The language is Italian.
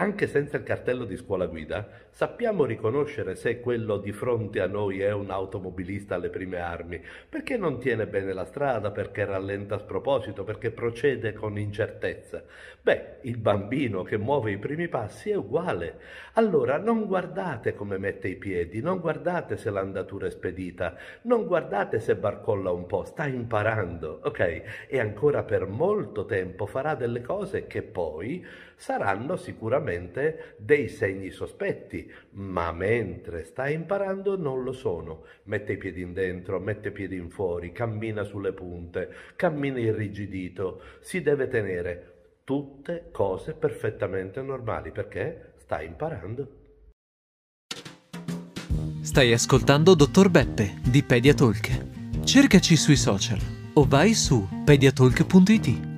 Anche senza il cartello di scuola guida, sappiamo riconoscere se quello di fronte a noi è un automobilista alle prime armi, perché non tiene bene la strada, perché rallenta a sproposito, perché procede con incertezza. Beh, il bambino che muove i primi passi è uguale. Allora non guardate come mette i piedi, non guardate se l'andatura è spedita, non guardate se barcolla un po', sta imparando, ok? E ancora per molto tempo farà delle cose che poi saranno sicuramente dei segni sospetti, ma mentre sta imparando non lo sono. Mette i piedi in dentro, mette i piedi in fuori, cammina sulle punte, cammina irrigidito, si deve tenere tutte cose perfettamente normali perché sta imparando. Stai ascoltando Dottor Beppe di Pediatalk. Cercaci sui social o vai su pediatalk.it.